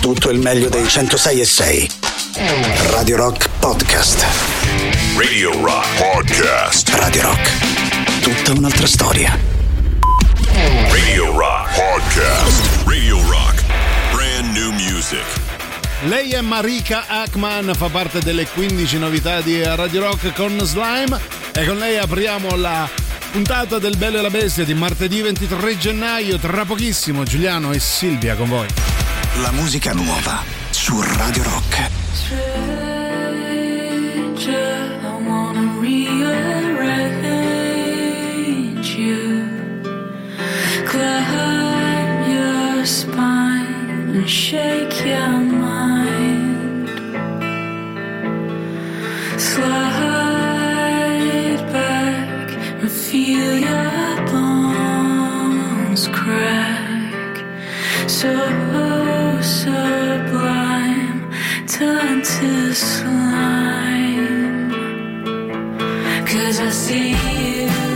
tutto il meglio dei 106 e 6. Radio Rock Podcast. Radio Rock Podcast. Radio Rock. Tutta un'altra storia. Radio Rock Podcast. Radio Rock. Brand new music. Lei è Marika Ackman, fa parte delle 15 novità di Radio Rock con Slime e con lei apriamo la puntata del Bello e la Bestia di martedì 23 gennaio. Tra pochissimo Giuliano e Silvia con voi. La musica nuova su Radio Rock. I wanna rearrange you. Climb your spine shake your mind. Slide back and feel your bones crack. So turn to slime. Cause I see you,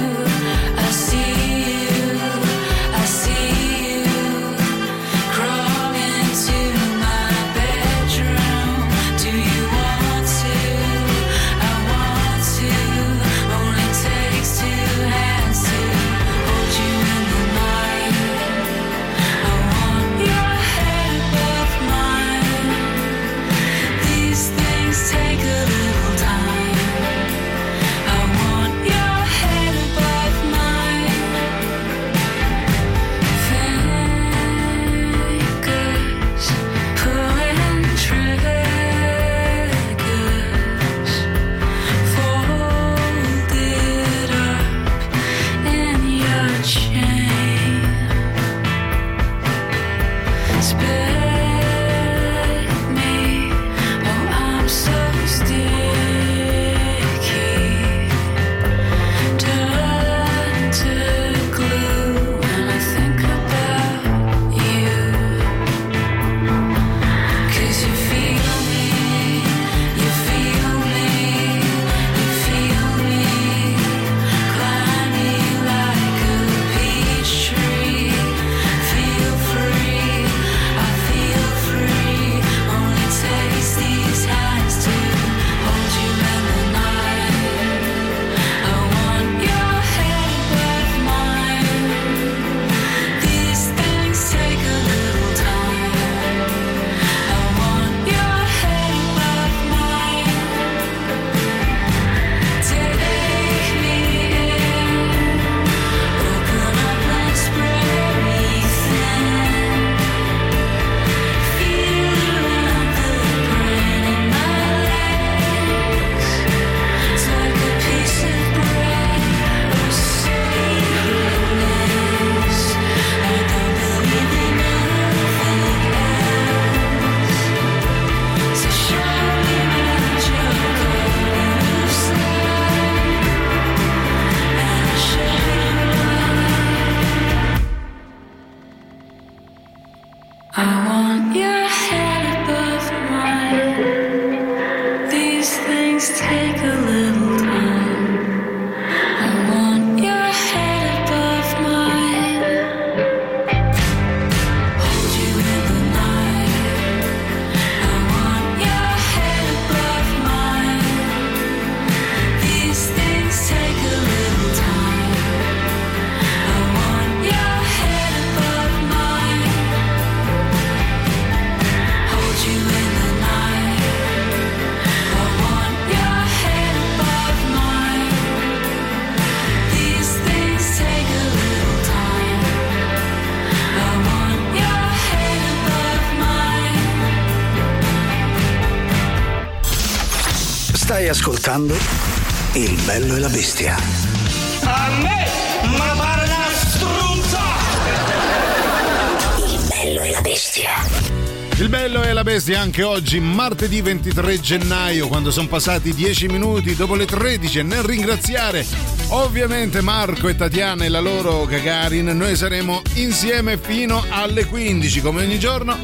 anche oggi, martedì 23 gennaio, quando sono passati 10 minuti dopo le 13 e nel ringraziare ovviamente Marco e Tatiana e la loro Gagarin, noi saremo insieme fino alle 15 come ogni giorno,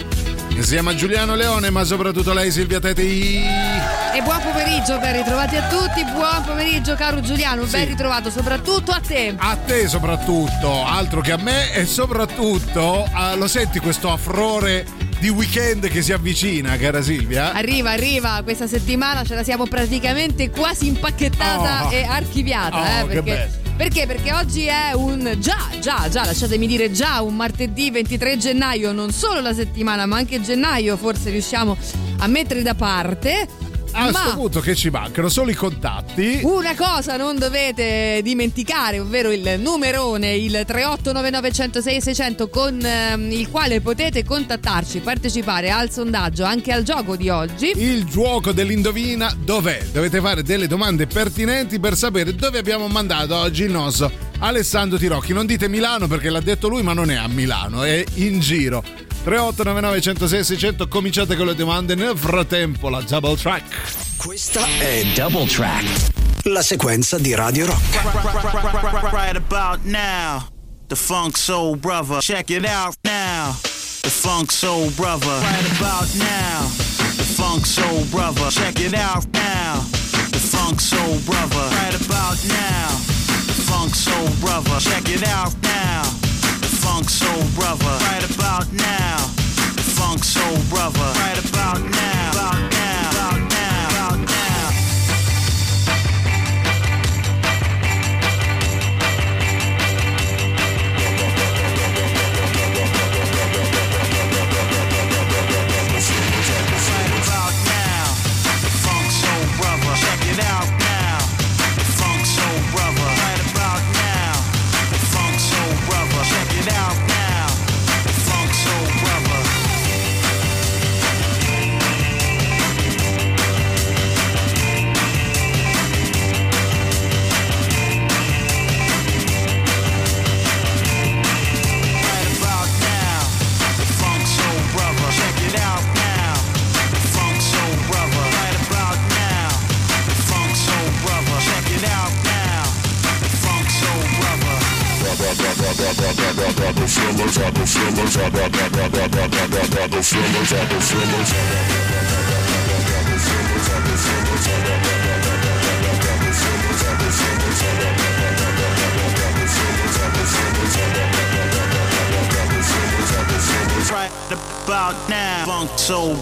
insieme a Giuliano Leone ma soprattutto lei Silvia Teti. E buon pomeriggio, ben ritrovati a tutti. Buon pomeriggio, caro Giuliano. Ben ritrovato soprattutto a te. A te soprattutto, altro che a me e soprattutto ah, lo senti questo affrore di weekend che si avvicina, cara Silvia. Arriva, arriva, questa settimana ce la siamo praticamente quasi impacchettata Oh. e archiviata. Oh, eh, perché, perché? Perché oggi è un già, già, già, lasciatemi dire già, un martedì 23 gennaio, non solo la settimana, ma anche gennaio forse riusciamo a mettere da parte. A ma questo punto che ci mancano solo i contatti. una cosa non dovete dimenticare, ovvero il numerone, il 3899106 600 con ehm, il quale potete contattarci, partecipare al sondaggio, anche al gioco di oggi. Il gioco dell'indovina dov'è? Dovete fare delle domande pertinenti per sapere dove abbiamo mandato oggi il nostro Alessandro Tirocchi. Non dite Milano perché l'ha detto lui, ma non è a Milano, è in giro. 3899 106 600 cominciate con le domande nel frattempo la double track Questa è Double track. la sequenza di Radio Rock. Right about now, the Funk Soul Brother. Check it out now. The Funk Soul Brother. Right about now, the Funk Soul Brother. Check it out now. The Funk Soul Brother. Right about now, the Funk Soul Brother. Check it out now. Funk Soul Brother. Right about now, the Funk Soul Brother. Right about now, about now, Right about now, Funk Soul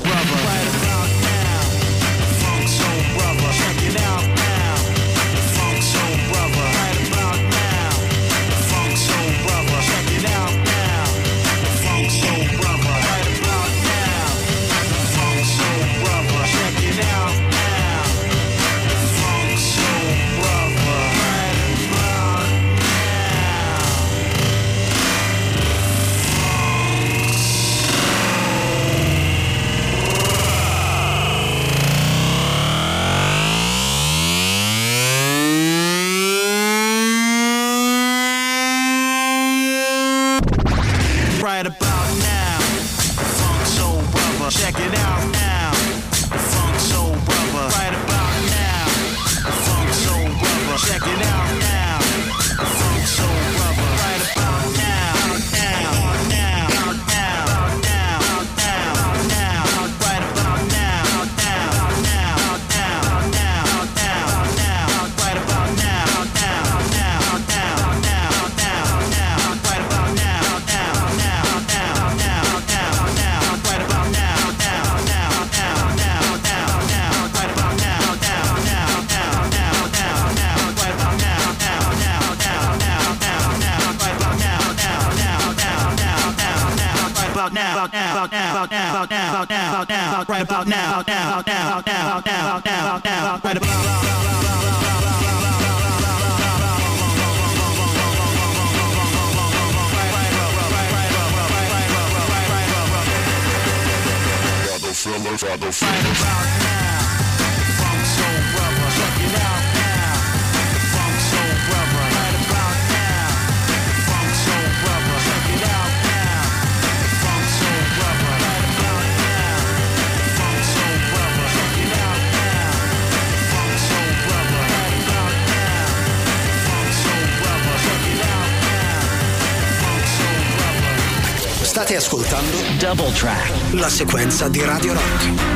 sequenza di Radio Rock.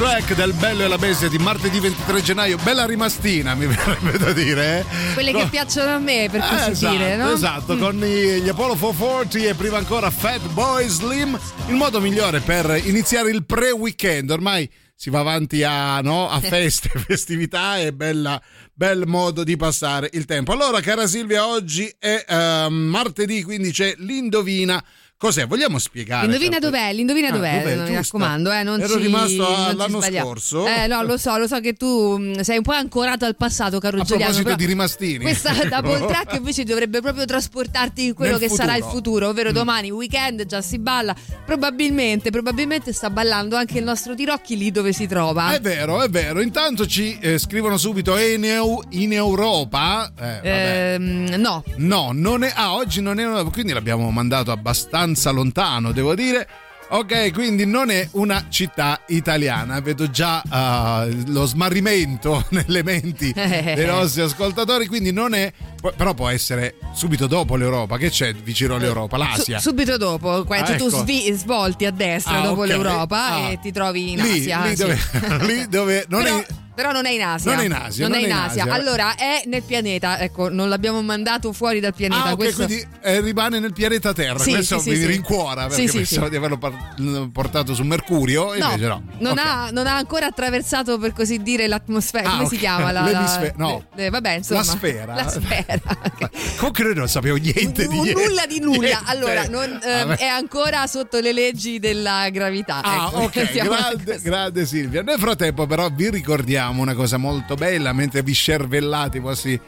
La double track del Bello e la Bestia di martedì 23 gennaio, bella rimastina mi verrebbe da dire. eh. Quelle che piacciono a me, per Eh, così esatto, dire, no? Mm. esatto, con i- gli Apollo 440 e prima ancora Fat Boy Slim, il modo migliore per iniziare il pre-weekend. Ormai si va avanti a, no, a feste, festività e bella, bel modo di passare il tempo. Allora, cara Silvia, oggi è ehm, martedì, quindi c'è l'indovina. Cos'è? Vogliamo spiegare? L'indovina per- dov'è? L'indovina Ah, dov'è? dov'è? Mi Giusto. raccomando, eh, non Ero ci, rimasto non ci sbagliamo. scorso. Eh, no, lo so, lo so che tu mh, sei un po' ancorato al passato, caro A Giuliano. proposito però di rimastini. Questa double track invece dovrebbe proprio trasportarti in quello Nel che sarà il futuro. futuro, Mm. ovvero domani, weekend, già si balla. Probabilmente, probabilmente sta ballando anche il nostro Tirocchi lì dove si trova. È vero, è vero. Intanto ci eh, scrivono subito "E in, Eu- in Europa. Eh. Ehm, no, No, non è. Ah, oggi non è. Quindi l'abbiamo mandato abbastanza lontano, devo dire. Ok, quindi non è una città italiana. Vedo già eh, lo smarrimento nelle menti dei nostri ascoltatori. Quindi non è. Però può essere subito dopo l'Europa. Che c'è vicino all'Europa? L'Asia. Su- subito dopo, qua- Ah, cioè tu ecco. svi- svolti a destra Ah, dopo ok. l'Europa Ah. e ti trovi in Lì, Asia. lì dove, lì dove non però, è. Però non è in Asia. Non è in Asia, Non, è in Asia. Allora è nel pianeta. Ecco, non l'abbiamo mandato fuori dal pianeta. Ah, ok, questo... quindi eh, rimane nel pianeta Terra. Sì, Questo sì, mi sì, rincuora perché Sì, pensavo di averlo par- portato su Mercurio. No, invece no. non, Ok. ha, non ha ancora attraversato per così dire l'atmosfera. Ah, Come ok. si chiama? La, la- no. le- vabbè, insomma. La sfera. La sfera. Comunque noi non sapevo niente di niente. nulla di nulla. Niente. Allora, non, ehm, Vabbè. è ancora sotto le leggi della gravità. Ah, ecco, ok, grande, grande Silvia. Nel frattempo, però, vi ricordiamo una cosa molto bella mentre vi scervellate i vostri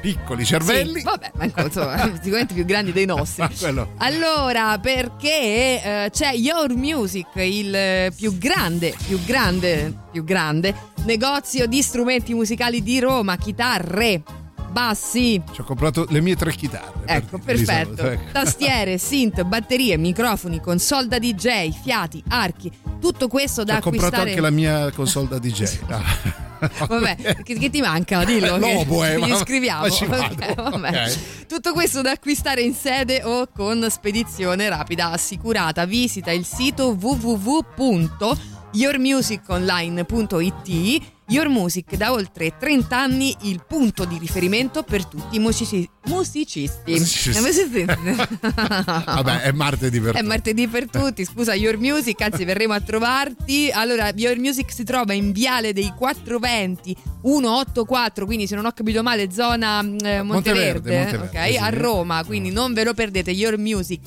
piccoli cervelli. Sì, vabbè, ma insomma, sicuramente più grandi dei nostri. Ah, quello. Allora, perché eh, c'è Your Music, il eh, più grande, più grande, più grande negozio di strumenti musicali di Roma, chitarre, bassi. Ci ho comprato le mie tre chitarre. Ecco, perfetto. saluto, ecco. Tastiere, synth, batterie, microfoni, console da DJ, fiati, archi, tutto questo da Ci ho comprato acquistare. anche la mia console da DJ. Ah. Vabbè, che, che ti manca? Dillo. Eh, che l'oboe, Gli scriviamo. ma ci vado, Ok, vabbè. ok. Tutto questo da acquistare in sede o con spedizione rapida assicurata. Visita il sito www.yourmusiconline.it Your Music da oltre 30 anni il punto di riferimento per tutti i musici- musicisti. Musicisti. Vabbè, è martedì per È tutti. martedì per tutti, scusa Your Music, anzi verremo a trovarti. Allora, Your Music si trova in Viale dei 420 184, quindi se non ho capito male zona eh, Monteverde, Monteverde, Monteverde, ok? sì. A Roma, quindi non ve lo perdete, Your Music.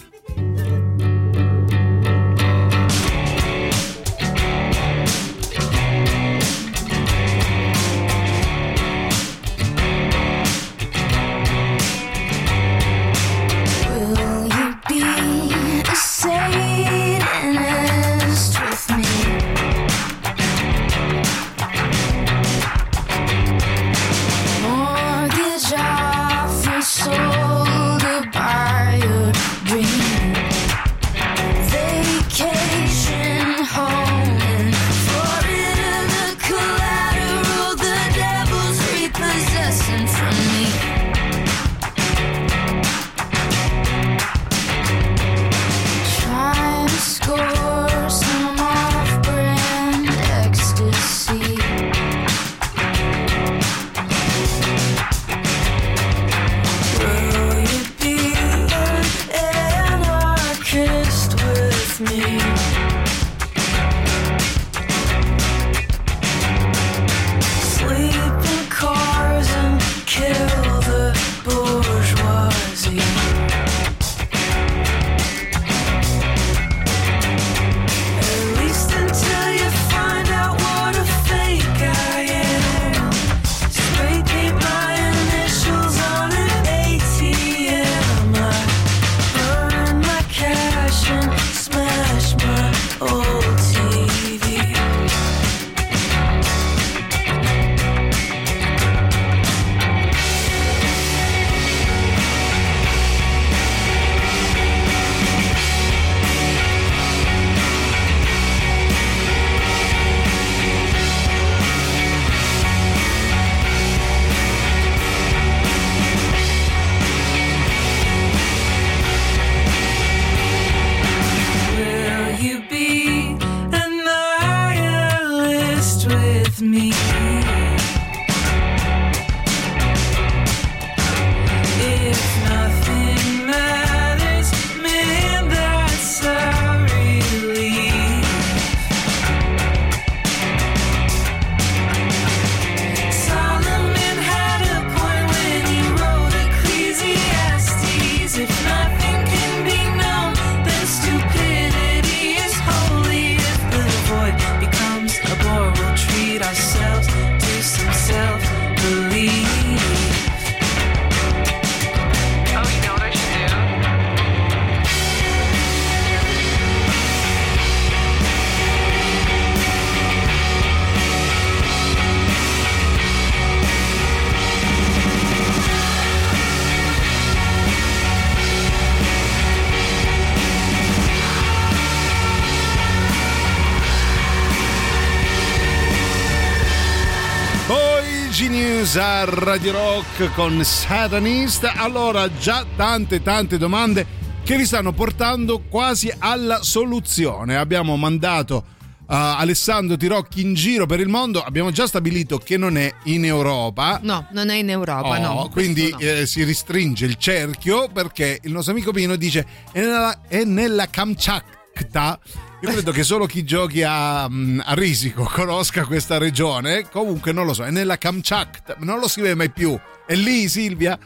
A Radio Rock con Satanist. Allora, già tante tante domande che vi stanno portando quasi alla soluzione. Abbiamo mandato uh, Alessandro Tirocchi in giro per il mondo, abbiamo già stabilito che non è in Europa. No, non è in Europa, Oh, no. quindi no. eh, si restringe il cerchio perché il nostro amico Pino dice è nella, è nella Kamchatka. Io credo che solo chi giochi a, mm, a Risico conosca questa regione. Comunque non lo so, è nella Kamchatka. Non lo scrive mai più. È lì Silvia?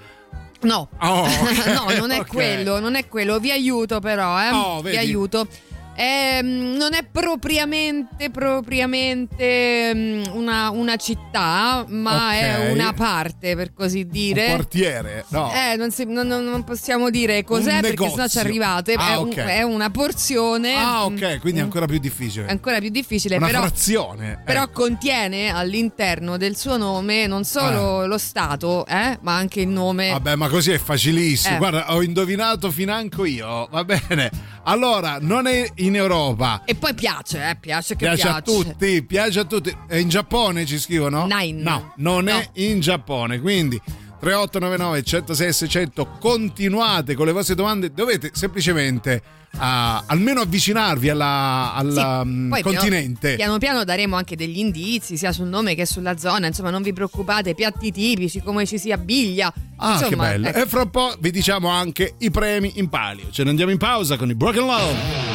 No. Oh, ok, no, non è ok. quello, non è quello. Vi aiuto però, eh. Oh, Vi aiuto. Ehm, non è propriamente, propriamente mm, una, una città, ma Ok. è una parte, per così Un dire. quartiere? No. Eh, non, si- non- non- possiamo dire cos'è Un perché sennò ci arrivate. Ah, è, un- è una porzione. ah, mm, ok, quindi è ancora più difficile. è ancora più difficile, Una però. frazione. Però ecco. contiene all'interno del suo nome non solo lo Stato, eh, ma anche il nome. Vabbè, ma così è facilissimo. Eh. Guarda, ho indovinato financo io. Va bene. Allora, non è in Europa. E poi piace, eh, piace che Piace, piace. a tutti, piace a tutti. È in Giappone ci scrivono? Nine. No, non No. è in Giappone. Quindi 3899 106 600 continuate con le vostre domande. Dovete semplicemente ah, almeno avvicinarvi alla, Sì, poi continente. Piano, piano piano daremo anche degli indizi sia sul nome che sulla zona, insomma non vi preoccupate, piatti tipici, come ci si abbiglia. Ah, insomma, che bello. ecco. E fra un po' vi diciamo anche i premi in palio. Ce ne andiamo in pausa con i Broken Love.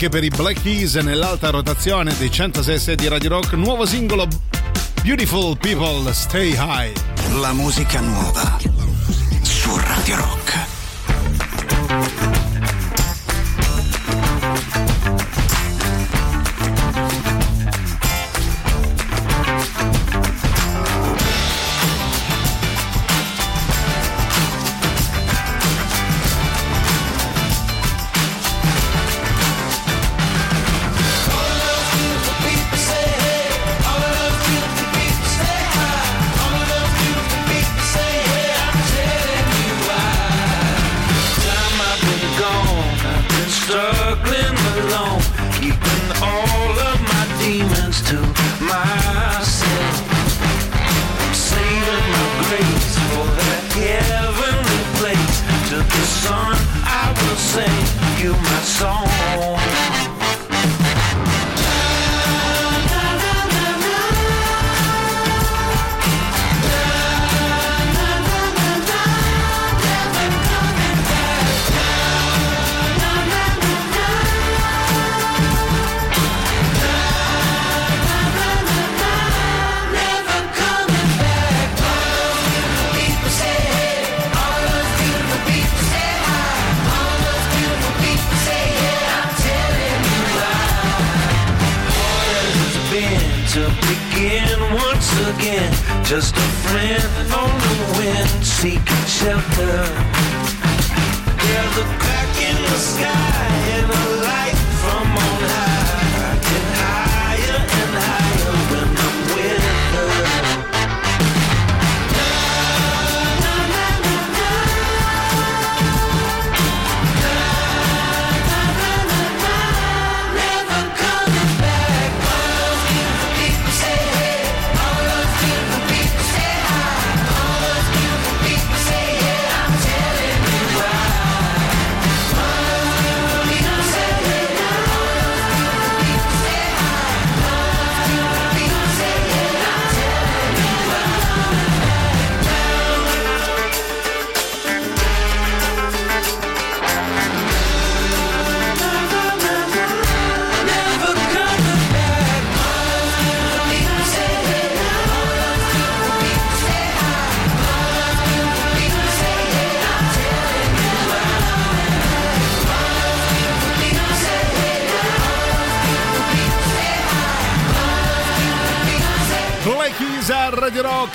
Anche per i Black Keys nell'alta rotazione dei 106 di Radio Rock, nuovo singolo Beautiful People Stay High. La musica nuova su Radio Rock.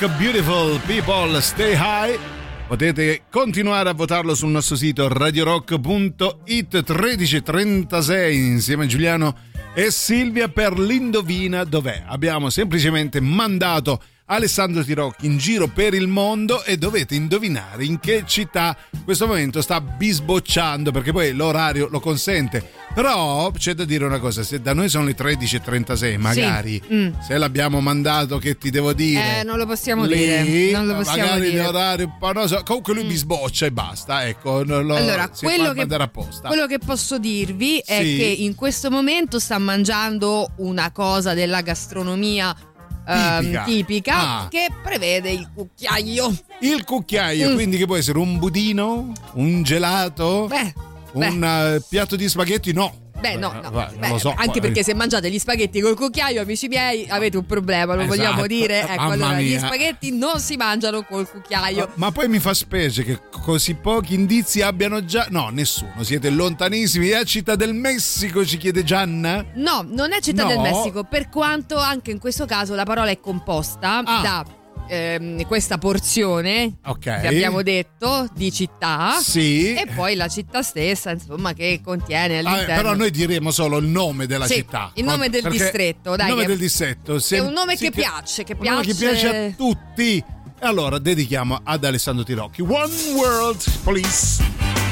Beautiful People Stay High. Potete continuare a votarlo sul nostro sito radiorock.it 1336 insieme a Giuliano e Silvia per l'indovina dov'è. Abbiamo semplicemente mandato Alessandro Tirocchi in giro per il mondo e dovete indovinare in che città in questo momento sta bisbocciando perché poi l'orario lo consente. Però c'è da dire una cosa, se da noi sono le 13.36 magari Mm. se l'abbiamo mandato che ti devo dire Eh, non lo possiamo lì, dire. Non lo possiamo magari dire. Mm. l'orario non so. comunque lui bisboccia e basta ecco lo, Allora, si quello che, quello che posso dirvi è Sì. che in questo momento sta mangiando una cosa della gastronomia ehm, Tipica. tipica Ah. che prevede il cucchiaio. il cucchiaio Mm. quindi che può essere un budino un gelato Beh, un eh, piatto di spaghetti no Beh, no, no. Va, non Beh, lo so anche perché se mangiate gli spaghetti col cucchiaio, amici miei, avete un problema, lo Esatto. vogliamo dire? Ecco, Mamma allora, gli mia. spaghetti non si mangiano col cucchiaio. Ma poi mi fa specie che così pochi indizi abbiano già. No, nessuno. Siete lontanissimi. È Città del Messico, ci chiede Gianna. No, non è Città No. del Messico, per quanto anche in questo caso la parola è composta Ah. da ehm, questa porzione Ok. che abbiamo detto di città Sì. e poi la città stessa, insomma, che contiene Ah, all'interno. però noi diremo solo il nome della Sì, città. il nome del Perché- distretto, dai, Il nome del distretto. è un nome che piace, che un nome che piace- piace a tutti. E allora dedichiamo ad Alessandro Tirocchi. One World, please.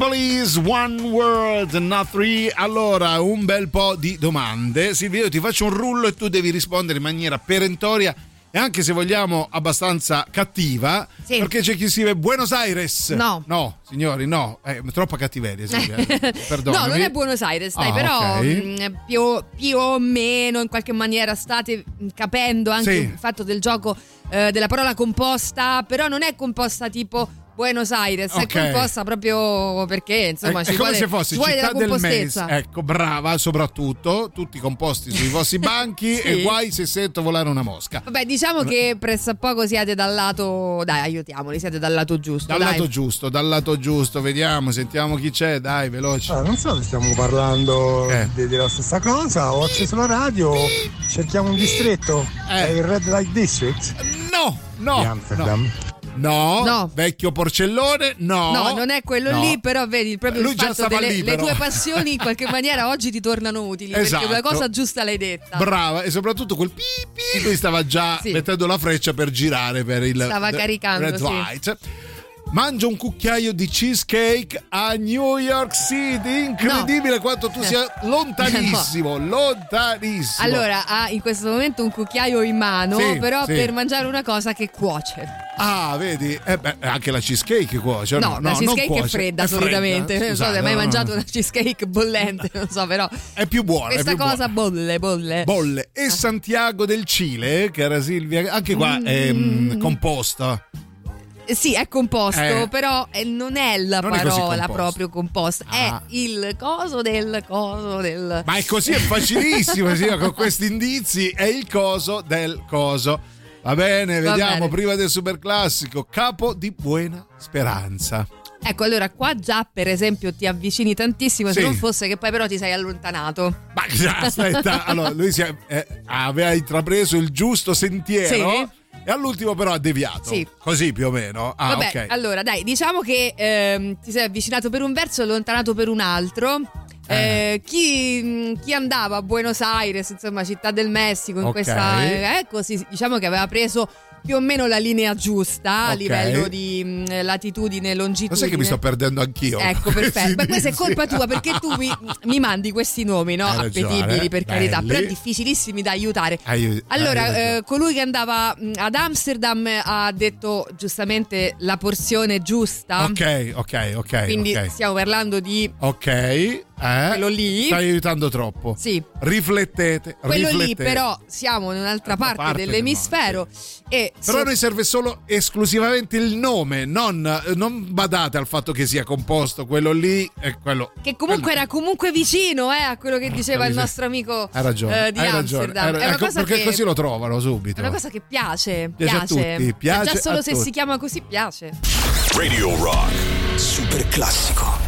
Police One World, not three. Allora, un bel po' di domande. Silvia, io ti faccio un rullo e tu devi rispondere in maniera perentoria e anche se vogliamo abbastanza cattiva, Sì. perché c'è chi scrive Buenos Aires. No. No, signori, no, è troppa cattiveria. Perdonami. No, non è Buenos Aires, dai, Ah, però ok. mh, più, più o meno in qualche maniera state mh, capendo anche Sì. il fatto del gioco eh, della parola composta, però non è composta tipo Buenos Aires, Ok. è composta proprio perché insomma è, ci è come vuole, se fosse ci città della del mese. compostezza. Ecco, brava, soprattutto, tutti composti sui vostri banchi Sì. e guai se sento volare una mosca. Vabbè, diciamo che pressappoco siete dal lato. Dai, aiutiamoli, siete dal lato giusto. Dal dai. lato giusto, dal lato giusto, vediamo, sentiamo chi c'è, dai, veloce. Ah, non so se stiamo parlando Eh. de- della stessa cosa. Ho acceso la radio, cerchiamo un distretto. È il Red Light District No, no. di Amsterdam. No, No. vecchio porcellone, no. No, non è quello No. lì, però vedi proprio Lui il fatto delle le libero. tue passioni in qualche maniera oggi ti tornano utili. Esatto. Perché una cosa giusta l'hai detta. Brava, e soprattutto quel pipi, lui stava già Sì. mettendo la freccia per girare per il Stava caricando, Red sì. Light. Mangia un cucchiaio di cheesecake a New York City. Incredibile quanto tu sia lontanissimo, lontanissimo. Allora, ha in questo momento un cucchiaio in mano, Sì, però sì. per mangiare una cosa che cuoce. Ah, vedi? Eh beh, anche la cheesecake cuoce. No, no, la cheesecake è cuoce. fredda solitamente. Non so se Scusate, hai mai no, no, mangiato no. una cheesecake bollente, non so, però. È più buona. è Questa più cosa buona. bolle, bolle. Bolle e Santiago del Cile, cara Silvia, anche qua è mm, composta. Sì, è composto, Eh. però eh, non è la Non è parola composto. proprio composta, Ah. è il coso del coso del. Ma è così, è facilissimo, sì, con questi indizi è il coso del coso. Va bene, Va vediamo bene. prima del super classico, capo di buona speranza. Ecco, allora qua già per esempio ti avvicini tantissimo, se Sì. non fosse che poi però ti sei allontanato. Ma aspetta, allora lui è- eh, aveva intrapreso il giusto sentiero Sì. E all'ultimo però ha deviato. Sì. Così più o meno. Ah, Vabbè, ok. allora dai, diciamo che ehm, ti sei avvicinato per un verso e allontanato per un altro. Eh, chi, mh, chi andava a Buenos Aires, insomma, città del Messico, in Ok. questa. eh, Ecco, diciamo che aveva preso più o meno la linea giusta a livello di mh, latitudine e longitudine. Lo sai che mi sto perdendo anch'io? Ecco, perfetto. Ma questa è colpa tua perché tu mi, mi mandi questi nomi, no? Hai ragione, Appetibili per carità, belli. però difficililissimi da aiutare. Aiu- Allora, eh, colui che andava mh, ad Amsterdam ha detto giustamente la porzione giusta. Ok, ok, ok. Quindi ok. stiamo parlando di Ok, eh? Quello lì. Stai aiutando troppo. Sì. Riflettete. quello lì, riflettete. però siamo in un'altra parte, parte del dell'emisfero e Però so- a noi serve solo esclusivamente il nome, non, non badate al fatto che sia composto quello lì e quello. che comunque era comunque vicino eh, a quello che diceva il nostro amico Hai ragione. eh, di hai ragione. Amsterdam. hai È ragione. una Ecco, cosa perché che così lo trovano subito. È una cosa che piace, Piace a tutti, piace già solo a se tutti. si chiama così piace. Radio Rock. Super classico.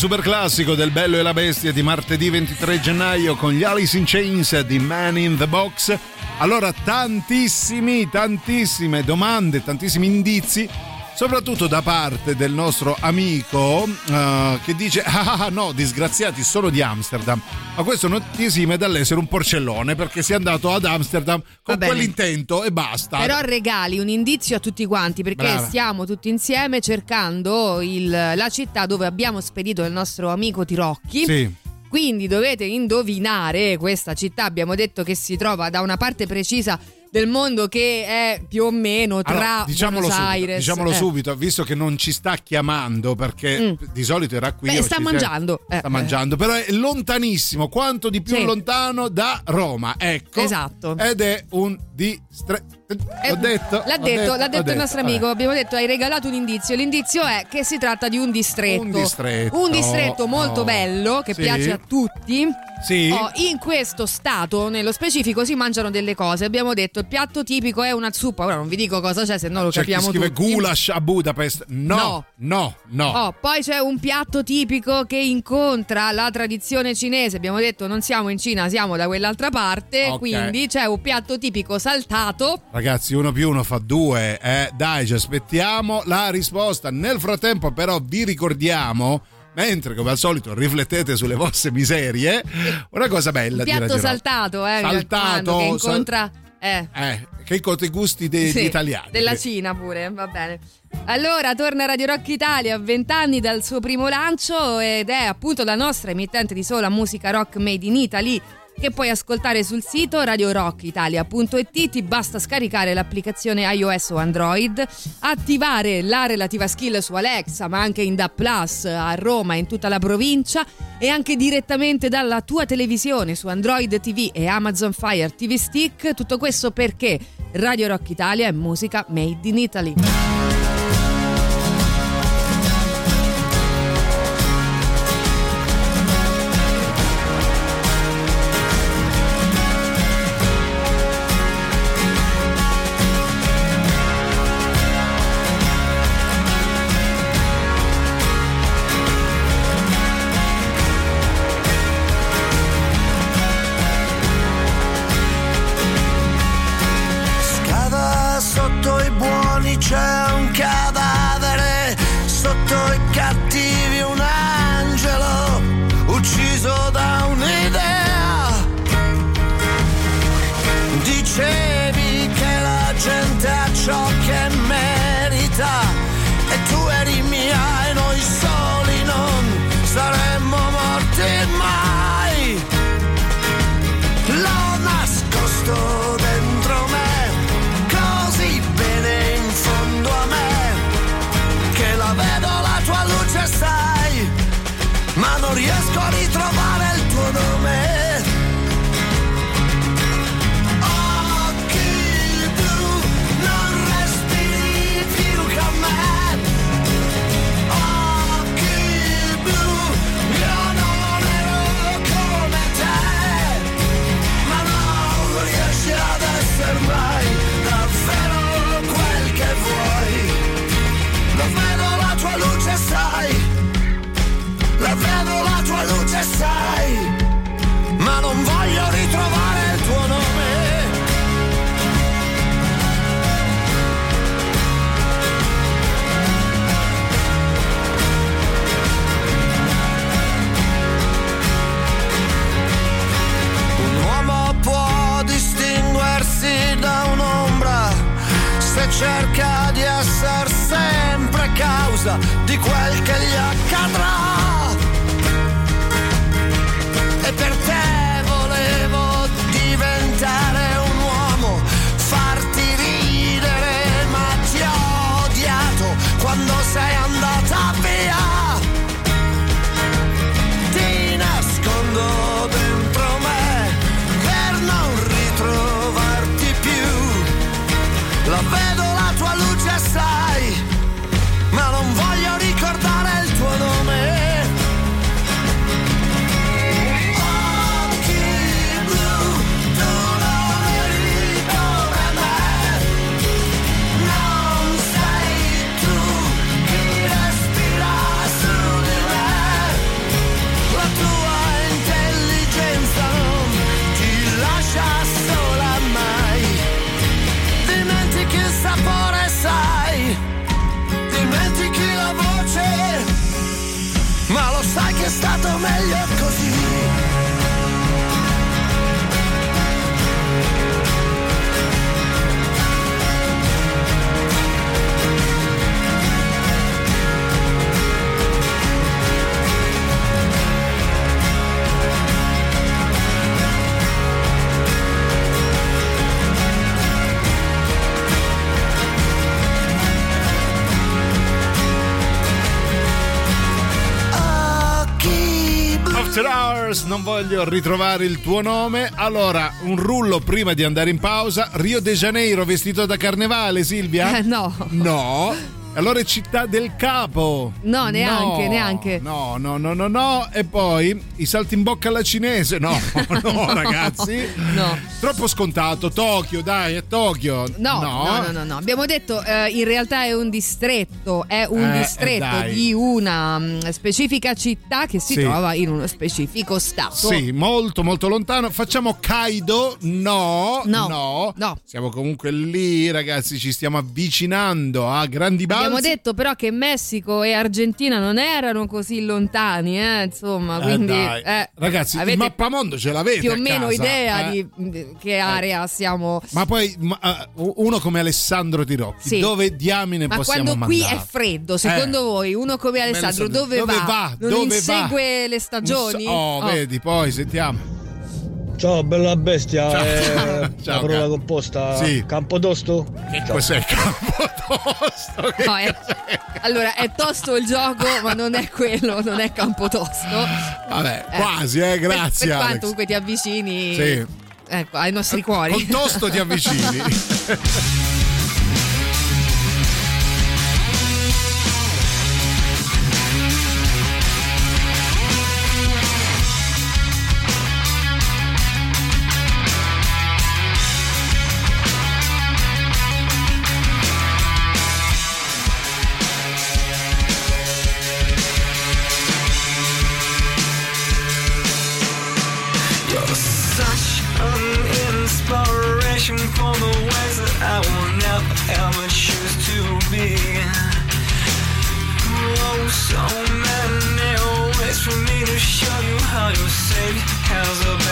Super classico del Bello e la Bestia di martedì 23 gennaio con gli Alice in Chains di Man in the Box. Allora, tantissimi, tantissime domande, tantissimi indizi, soprattutto da parte del nostro amico eh, che dice: Ah, no, disgraziati, solo di Amsterdam. Ma questo non ti esime dall'essere un porcellone perché sei andato ad Amsterdam con quell'intento e basta. Però regali un indizio a tutti quanti perché Brava. stiamo tutti insieme cercando il- la città dove abbiamo spedito il nostro amico Tirocchi. Sì. Quindi dovete indovinare questa città. Abbiamo detto che si trova da una parte precisa del mondo che è più o meno tra Allora, diciamolo, Buenos subito, Aires. diciamolo eh. subito, visto che non ci sta chiamando perché di solito era qui. Beh, sta ci- mangiando. Eh, sta mangiando, però è lontanissimo, quanto di più Sì. lontano da Roma, ecco. Esatto. Ed è un distretto. Eh, L'ho detto? L'ha L'ho detto, l'ha detto il nostro vabbè. amico. Abbiamo detto, hai regalato un indizio. L'indizio è che si tratta di un distretto. Un distretto. Un distretto molto Oh. bello che Sì. piace a tutti. Sì. Oh, in questo stato, nello specifico, si mangiano delle cose. Abbiamo detto il piatto tipico è una zuppa. Ora non vi dico cosa c'è, se no lo C'è chi capiamo scrive tutti. goulash a Budapest. No, no, no. Oh, poi c'è un piatto tipico che incontra la tradizione cinese. Abbiamo detto non siamo in Cina, siamo da quell'altra parte. Ok. Quindi c'è un piatto tipico saltato. Ragazzi, uno più uno fa due. Eh, dai, ci aspettiamo la risposta. Nel frattempo, però, vi ricordiamo. Mentre, come al solito, riflettete sulle vostre miserie, una cosa bella di piatto saltato, eh, Saltato, che sal- incontra. eh. Eh, che incontra i gusti degli Sì, italiani. Della Cina pure, va bene. Allora, torna Radio Rock Italia a 20 anni dal suo primo lancio ed è appunto la nostra emittente di sola musica rock made in Italy che puoi ascoltare sul sito radiorockitalia.it ti basta scaricare l'applicazione iOS o Android, attivare la relativa skill su Alexa, ma anche in DA Plus a Roma e in tutta la provincia e anche direttamente dalla tua televisione su Android TV e Amazon Fire TV Stick. Tutto questo perché Radio Rock Italia è musica made in Italy. Cerca di essere sempre causa di quel che gli accadrà. After Hours, non voglio ritrovare il tuo nome. Allora, un rullo prima di andare in pausa. Rio de Janeiro vestito da carnevale, Silvia? Eh, no. No. Allora città del capo. No, neanche, No, neanche. No, no, no, no, no. E poi i salti in bocca alla cinese. No, no, ragazzi. No. Troppo scontato. Tokyo, dai, è Tokyo. No, no, no, no, no. Abbiamo detto eh, in realtà è un distretto, è un Eh, eh, distretto dai. di una mm, specifica città che si Sì. trova in uno specifico stato. Sì, molto molto lontano. Facciamo Kaido? No, No, no. Siamo comunque lì, ragazzi, ci stiamo avvicinando a grandi balzi. Abbiamo detto però che Messico e Argentina non erano così lontani, eh, insomma, Eh, quindi eh, Ragazzi, il mappamondo ce l'avete più o meno casa, idea eh? di che area siamo. Ma poi ma, eh, uno come Alessandro Tirocchi, Sì. dove diamine Ma possiamo quando qui è freddo, secondo Eh. voi uno come Alessandro dove, dove va? va? Non Dove insegue le stagioni? Oh, vedi, poi sentiamo. Ciao bella bestia, Ciao. eh, Ciao, la parola cara. composta Sì. Campodosto? Che Ciao. cos'è il campotosto? Che No, è- allora è tosto il gioco, ma non è quello, non è campotosto. Vabbè, Eh, quasi, eh, per- grazie. Per, Alex. quanto comunque ti avvicini Sì. ecco, ai nostri cuori. Con tosto ti avvicini. all you see has a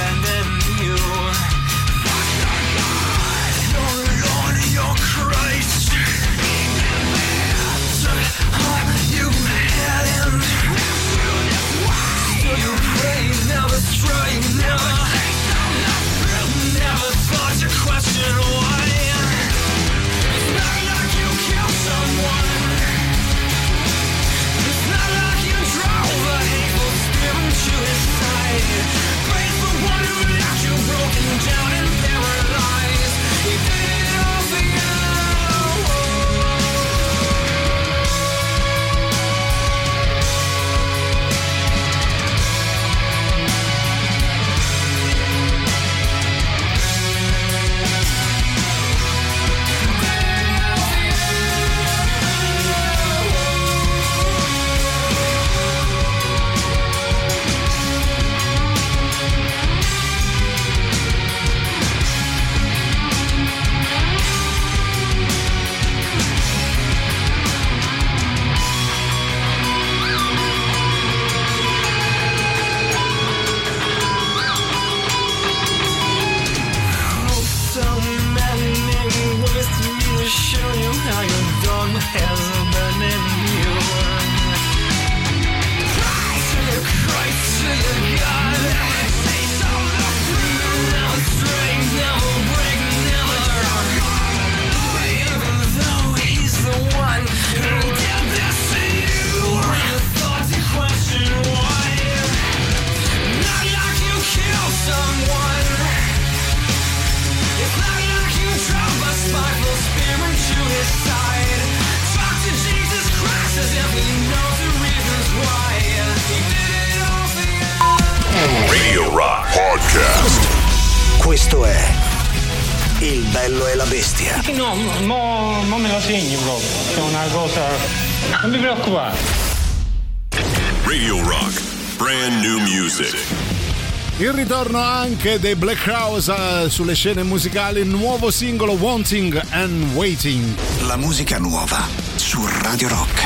anche dei Black Crowes eh, sulle scene musicali, nuovo singolo Wanting and Waiting. La musica nuova su Radio Rock.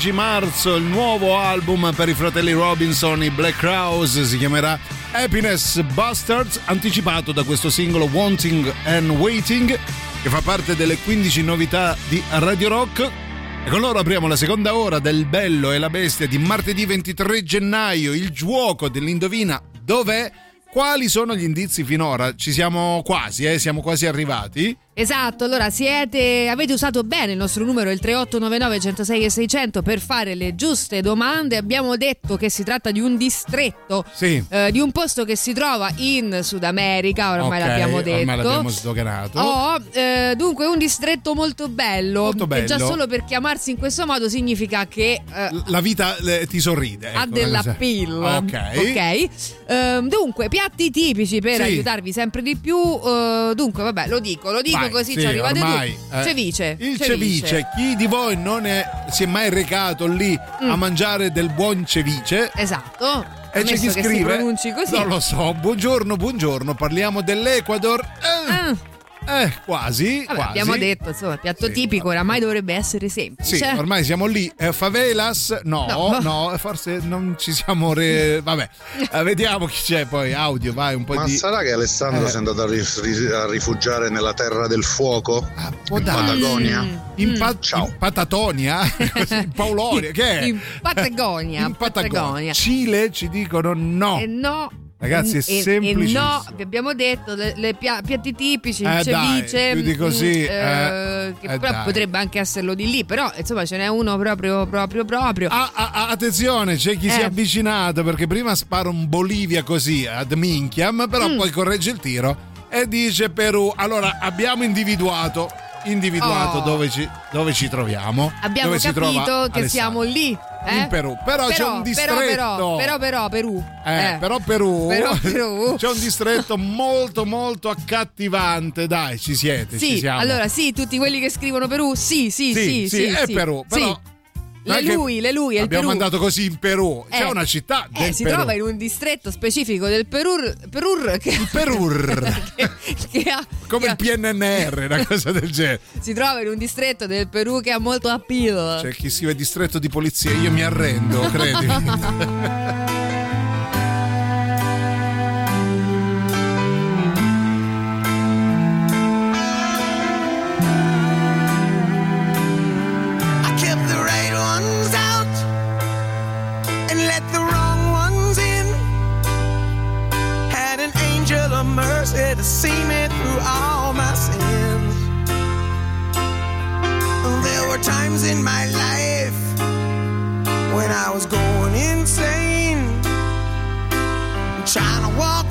16 marzo il nuovo album per i fratelli Robinson, i Black Crowes, si chiamerà Happiness Bastards, anticipato da questo singolo Wanting and Waiting, che fa parte delle 15 novità di Radio Rock. E con loro apriamo la seconda ora del Bello e la Bestia di martedì 23 gennaio, il gioco dell'indovina dov'è? Quali sono gli indizi finora? Ci siamo quasi, eh? siamo quasi arrivati. Esatto, allora siete, avete usato bene il nostro numero, il 3899 106 e 600 per fare le giuste domande. Abbiamo detto che si tratta di un distretto, Sì. eh, di un posto che si trova in Sud America, ormai Ok, l'abbiamo detto. Ormai l'abbiamo sdoganato. Oh, eh, dunque un distretto molto bello, Molto che già bello. solo per chiamarsi in questo modo significa che eh, La vita eh, ti sorride. ha ecco, dell'appeal. Ok. Ok. Ehm, dunque, piatti tipici per Sì. aiutarvi sempre di più. eh, dunque, vabbè, lo dico, lo dico Vai, così sì, ci arrivate ormai, tutti. eh, Cevice. Il ceviche. Chi di voi non è- si è mai recato lì a mangiare del buon cevice? Esatto. E c'è chi scrive? Non lo so. Buongiorno, buongiorno. Parliamo dell'Ecuador. Eh, eh, quasi. Vabbè, quasi. abbiamo detto, insomma, piatto tipico oramai dovrebbe essere semplice. Sì, ormai siamo lì. Eh, favelas? No, No. no, forse non ci siamo. Re... Vabbè, Eh, vediamo chi c'è poi. Audio, vai un po' Ma di. sarà che Alessandro Eh. si è andato a, ri- ri- a rifugiare nella terra del fuoco? Può in. Patagonia? In, pa- in Patatonia? in Paulonia? Che è? In Patagonia. In Patagonia. Patagonia. Cile ci dicono no. E no. Ragazzi, è E- e- semplicissimo. E no, vi abbiamo detto, le, le pia- piatti tipici, Eh, cevice, dai, più di così, mm, eh, che eh, però dai. potrebbe anche esserlo di lì, però insomma ce n'è uno proprio, proprio, proprio. Ah, ah, ah, attenzione, c'è chi si è Eh. avvicinato perché prima spara un Bolivia così ad minchiam, però Mm. poi corregge il tiro e dice Perù. Allora abbiamo individuato, individuato Oh. dove, ci, dove ci troviamo. Abbiamo capito che siamo lì. eh? In Perù. Però c'è un distretto. Però, però, però, però, Perù. Eh, però Perù, Però Perù. c'è un distretto molto molto accattivante. Dai, ci siete, ci Sì, siamo. allora sì, tutti quelli che scrivono Perù, sì, sì, sì, Sì, sì. sì, è Perù, però- Le che lui, le lui, è il Abbiamo Perù. mandato così in Perù. C'è Eh, una città Eh, del si Perù. trova in un distretto specifico del Perù, Perù che, Perur. che ha, Come il PNNR, una cosa del genere. si trova in un distretto del Perù che ha molto appeal. C'è chi si vede distretto di polizia, io mi arrendo, credimi. to see me through all my sins. There were times in my life when I was going insane, trying to walk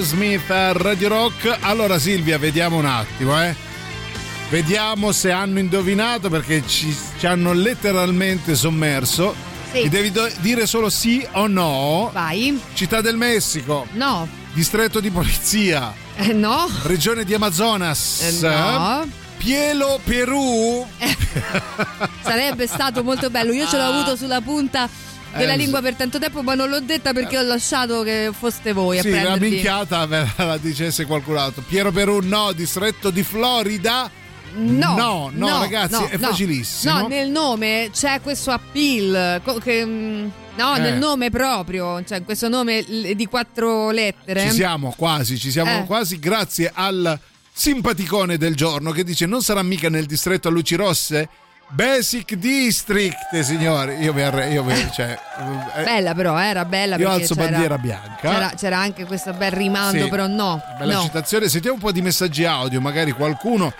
Aerosmith a Radio Rock. Allora Silvia, vediamo un attimo, eh. Vediamo se hanno indovinato perché ci, ci hanno letteralmente sommerso. Sì. Mi devi do- dire solo sì o no. Vai. Città del Messico, No. distretto di polizia, Eh, no. regione di Amazonas. Eh, no. Pielo Perù. Sarebbe stato molto bello. Io ce l'ho avuto sulla punta della Eh, lingua per tanto tempo, ma non l'ho detta perché ho lasciato che foste voi Sì, a la prenderli. minchiata me la dicesse qualcun altro. Piero Perù, no, distretto di Florida. No, no, no, ragazzi, no, è no. facilissimo. No, nel nome c'è questo appeal. Che, mm, no, Eh. nel nome proprio, cioè questo nome di quattro lettere. Ci siamo quasi, ci siamo Eh. quasi grazie al simpaticone del giorno che dice non sarà mica nel distretto a luci rosse? Basic District, signori. Io mi arre- io mi- cioè, eh, Bella però, era bella Io perché alzo c'era, bandiera bianca. C'era, c'era anche questo bel rimando, Sì. però no. Bella no. citazione. Sentiamo un po' di messaggi audio, magari qualcuno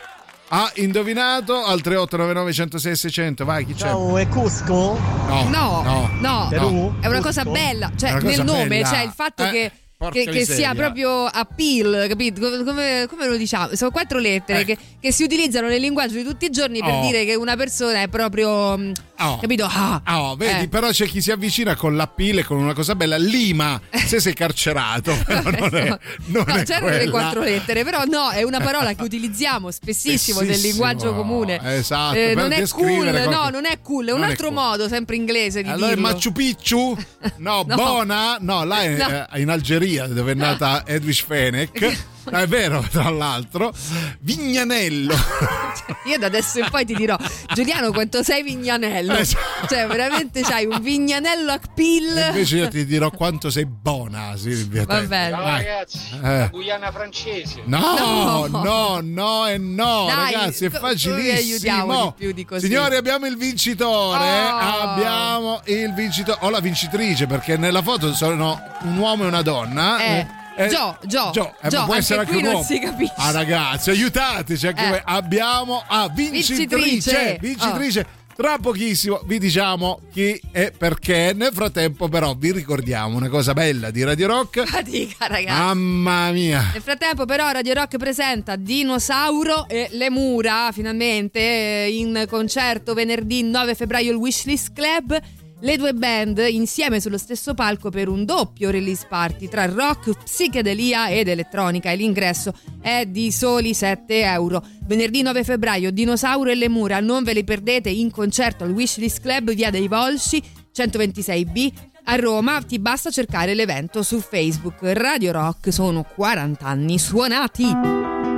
ha indovinato al 3899 106 600. Vai, chi c'è? Ciao, è Cusco? No, No, no, no, Perù? è una cosa bella, cioè nel nome bella. c'è il fatto Eh, che, porca che, che sia proprio appeal, capito? Come, come- lo diciamo? Sono quattro lettere Eh. che, che si utilizzano nel linguaggio di tutti i giorni per Oh. dire che una persona è proprio, Oh. capito? Ah, Oh, vedi, Eh. però c'è chi si avvicina con la pile, con una cosa bella. Lima, se sei carcerato, però non è, non No, è c'erano le quattro lettere, però no, è una parola che utilizziamo spessissimo nel linguaggio comune. esatto, Eh, non è cool, descrivere no, qualche- non è cool, è un Non è altro cool. modo, sempre inglese di Allora è dirlo. Machu Picchu? No, No. Bona? No, là è No. eh, in Algeria dove è nata Edwige Fenech. È vero, tra l'altro. Vignanello. Io da adesso in poi ti dirò, Giuliano, quanto sei vignanello? Esatto. Cioè, veramente c'hai un vignanello a pill. Invece io ti dirò quanto sei buona, Silvia. Va bene. Ciao ragazzi, Eh. Guyana francese. No, No. no, no e no, Dai, ragazzi, è facilissimo. aiutiamo di più di così? Signori, abbiamo il vincitore. Oh. Abbiamo il vincitore, o la vincitrice, perché nella foto sono un uomo e una donna. Eh, Gio, Gio, Gio, eh, Gio, può anche essere anche qui un non uomo. si capisce. Ah, ragazzi, aiutateci. Anche Eh. Abbiamo ah, vincitrice. Vincitrice. Vincitrice. Tra pochissimo vi diciamo chi e perché. Nel frattempo, però, vi ricordiamo una cosa bella di Radio Rock. Fatica, ragazzi. Mamma mia. Nel frattempo, però, Radio Rock presenta Dinosauro e Le Mura finalmente eh, in concerto venerdì 9 febbraio al Wishlist Club. Le due band insieme sullo stesso palco per un doppio release party tra rock, psichedelia ed elettronica e l'ingresso è di soli 7 euro. Venerdì 9 febbraio Dinosauro e Le Mura, non ve li perdete in concerto al Wishlist Club via dei Volsci 126B a Roma ti basta cercare l'evento su Facebook. Radio Rock sono 40 anni suonati.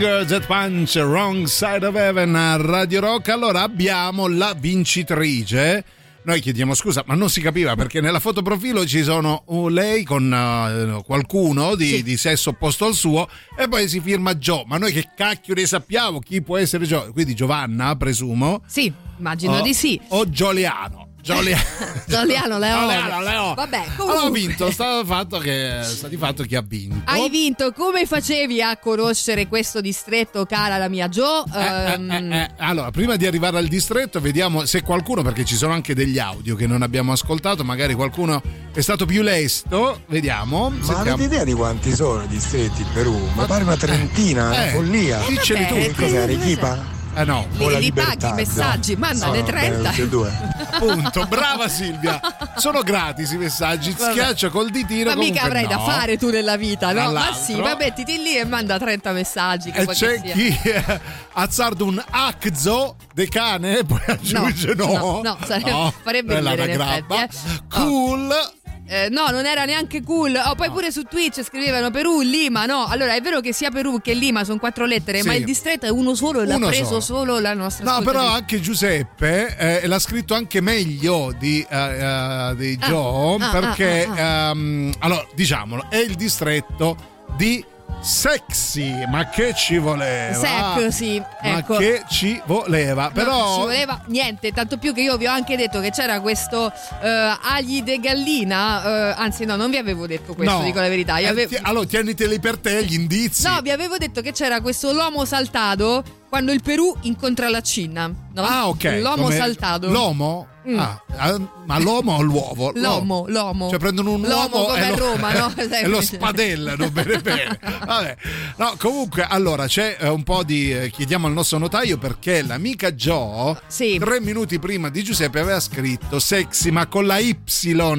Finger That Punch, Wrong Side of Heaven a Radio Rock. Allora abbiamo la vincitrice. Noi chiediamo scusa, ma non si capiva perché nella fotoprofilo ci sono uh, lei con uh, qualcuno di, di sesso opposto al suo e poi si firma Gio. Ma noi che cacchio ne sappiamo chi può essere Gio? Quindi Giovanna, presumo. Sì, immagino O- di sì. O Gioliano. Gioliano. Giuliano Leo. Giuliano, Leo. Vabbè, Allora, comunque. ho vinto, sta, fatto che, sta di fatto chi ha vinto. Hai vinto, come facevi a conoscere questo distretto, cara la mia Jo? Ehm, Eh, eh, allora, prima di arrivare al distretto, vediamo se qualcuno, perché ci sono anche degli audio che non abbiamo ascoltato, magari qualcuno è stato più lesto. Vediamo. Ma sentiamo. avete idea di quanti sono i distretti in Perù? Mi pare una trentina, una eh, follia. dicceli tu. Che cos'è, Arequipa? Eh no. Li, li paghi i messaggi, no. mandane No, beh, 30. tutti e due. Punto, brava Silvia. Sono gratis i messaggi. Schiaccia col ditino. Ma mica avrai no. da fare tu nella vita, no? Ma sì, ma mettiti lì e manda 30 messaggi. Che E che c'è sia. chi eh, azzarda un aczo de cane poi aggiunge no. no, no, sarebbe- farebbe quella ridere, è in effetti, eh. Cool. Eh, no, non era neanche cool. Oh, poi pure su Twitch scrivevano Perù, Lima. No, allora è vero che sia Perù che Lima sono quattro lettere, Sì. ma il distretto è uno solo e l'ha preso solo. solo, la nostra No, però anche Giuseppe eh, l'ha scritto anche meglio di, eh, eh, di Ah, Joe ah, perché, ah, ehm, allora, diciamolo, è il distretto di Sexy, ma che ci voleva? Sexy, ma ecco. che ci voleva? Però ci voleva niente, tanto più che io vi ho anche detto che c'era questo eh, agli de gallina. eh, anzi, no, non vi avevo detto questo, no. dico la verità. Io Eh, avevo- allora tieniteli per te gli indizi. No, vi avevo detto che c'era questo lomo saltato quando il Perù incontra la Cina. No? Ah, ok. L'uomo Come- saltato. L'uomo? Mm. Ah, ah, ma l'uomo o l'uovo? L'uomo, l'uomo. Cioè prendono un L'uomo uomo come e a Roma, no? e lo spadellano bene bene. Vabbè. No, comunque, allora c'è eh, un po' di. eh, chiediamo al nostro notaio perché l'amica Jo, tre minuti prima di Giuseppe, aveva scritto sexy, ma con la Y.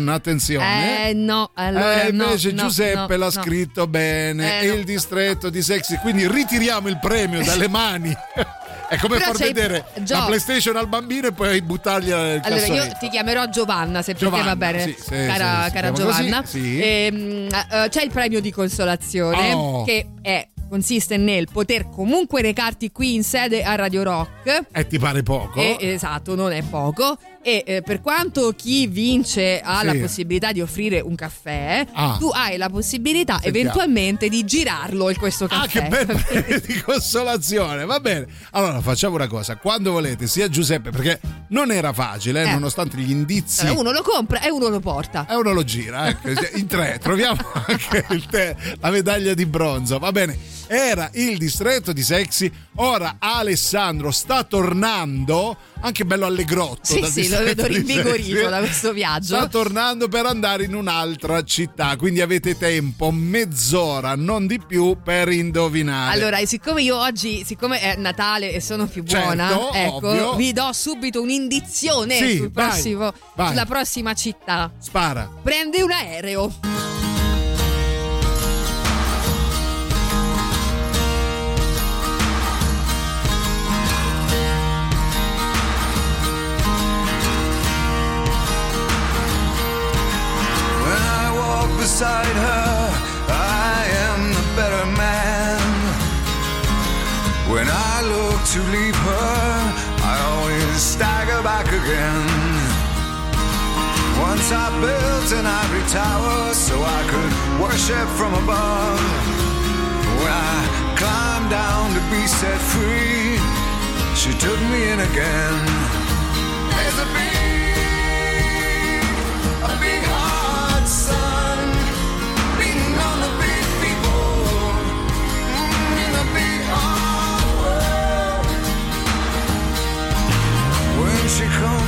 Attenzione. Eh no, allora Eh, invece no, Giuseppe no, l'ha scritto bene. Eh, no. il distretto di sexy. Quindi ritiriamo il premio dalle mani. È come Però far vedere Gio- la PlayStation al bambino e poi buttargliela nel Allora, io ti chiamerò Giovanna se Giovanna, va bene, sì, sì, cara, sì, cara Giovanna. così, sì. Ehm, eh, c'è il premio di consolazione Oh. che è- consiste nel poter comunque recarti qui in sede a Radio Rock. E ti pare poco? E, esatto, non è poco. E eh, per quanto chi vince ha Sì. la possibilità di offrire un caffè, Ah. tu hai la possibilità Sentiamo. eventualmente di girarlo in questo caffè. Ah, che bel premio di consolazione, va bene. Allora facciamo una cosa, quando volete, sia Giuseppe, perché non era facile, eh, Eh. nonostante gli indizi. Allora, uno lo compra e uno lo porta. E uno lo gira, ecco, in tre. Troviamo anche il te- la medaglia di bronzo. Va bene. Era il distretto di Sexy. Ora Alessandro sta tornando. Anche bello allegrotto. Sì, sì, lo vedo rinvigorito da questo viaggio. Sta tornando per andare in un'altra città. Quindi avete tempo, mezz'ora, non di più, per indovinare. Allora, siccome io oggi, siccome è Natale e sono più Certo, buona, ecco, ovvio. vi do subito un'indizione Sì, sul prossimo- vai. sulla prossima città. Spara. Prende un aereo. To leave her, I always stagger back again. Once I built an ivory tower so I could worship from above. When I climbed down to be set free, she took me in again. There's a big, a big hot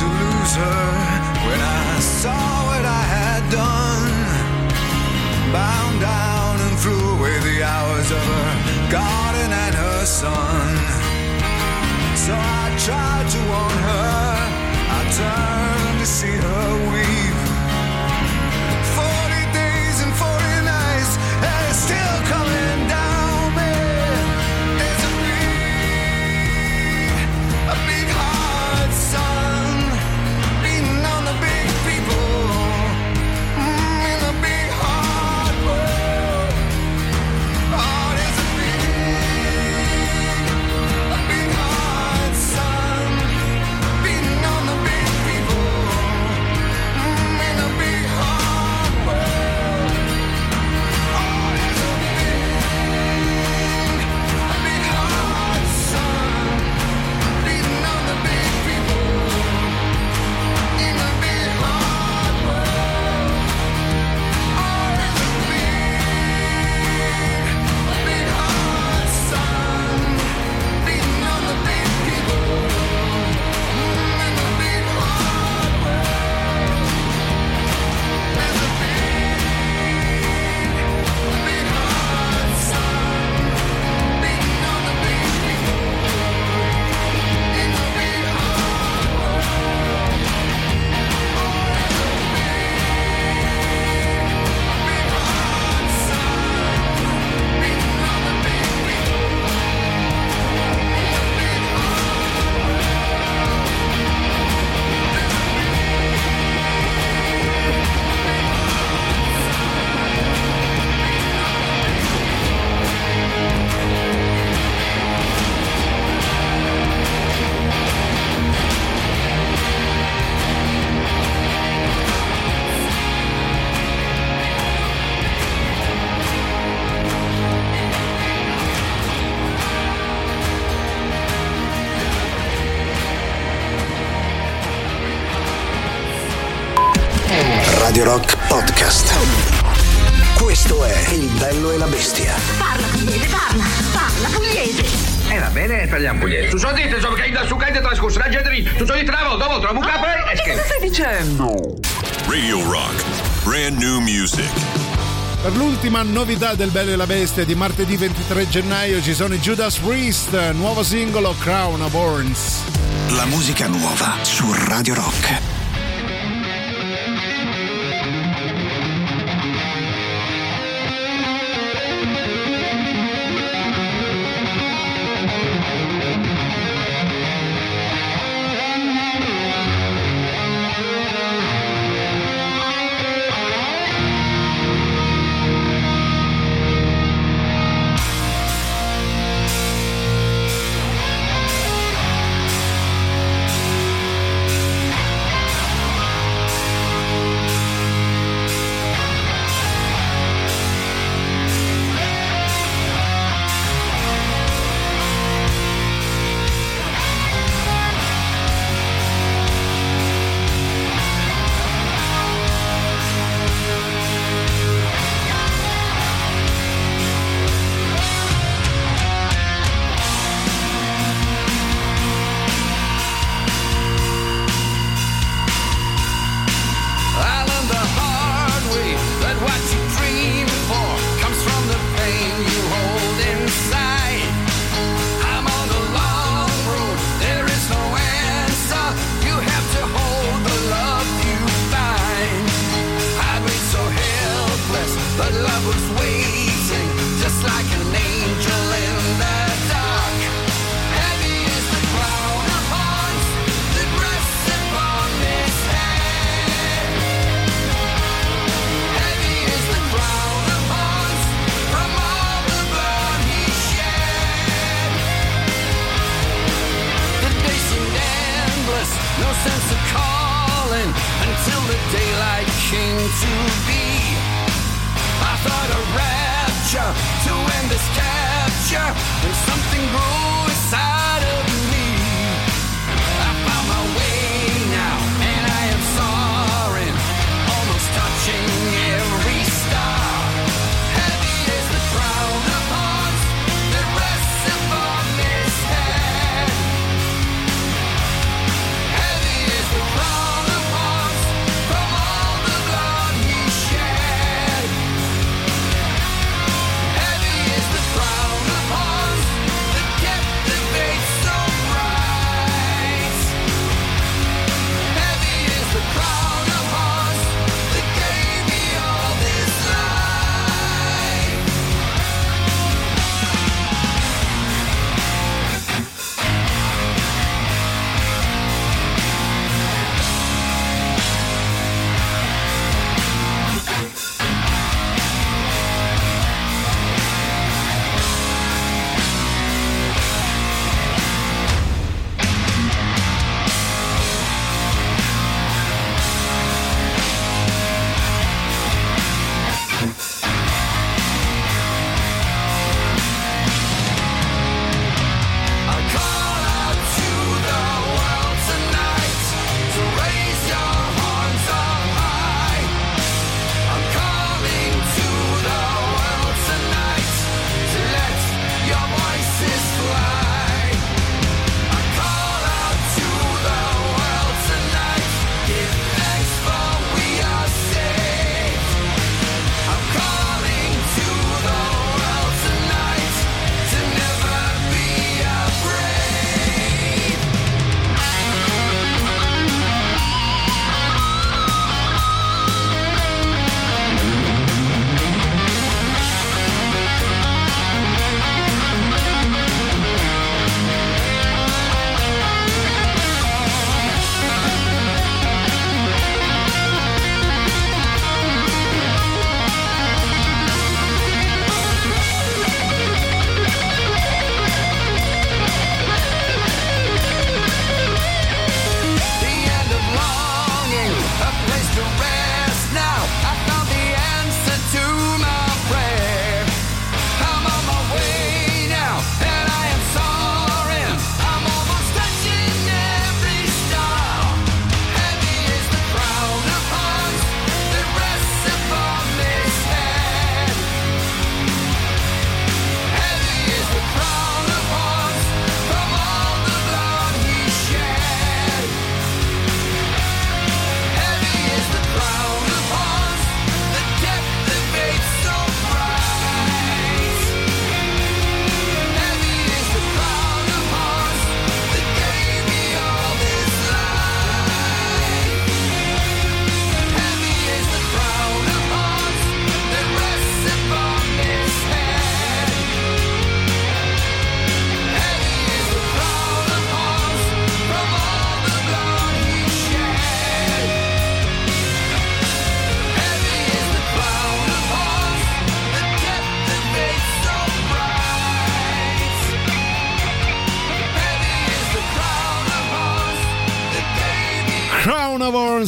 to lose her when I saw what I had done. Bound down and flew away the hours of her garden and her son. So I tried to warn her, I turned to see her. novità del Bello e la Bestia di martedì 23 gennaio ci sono i Judas Priest, nuovo singolo Crown of Horns. La musica nuova su Radio Rock.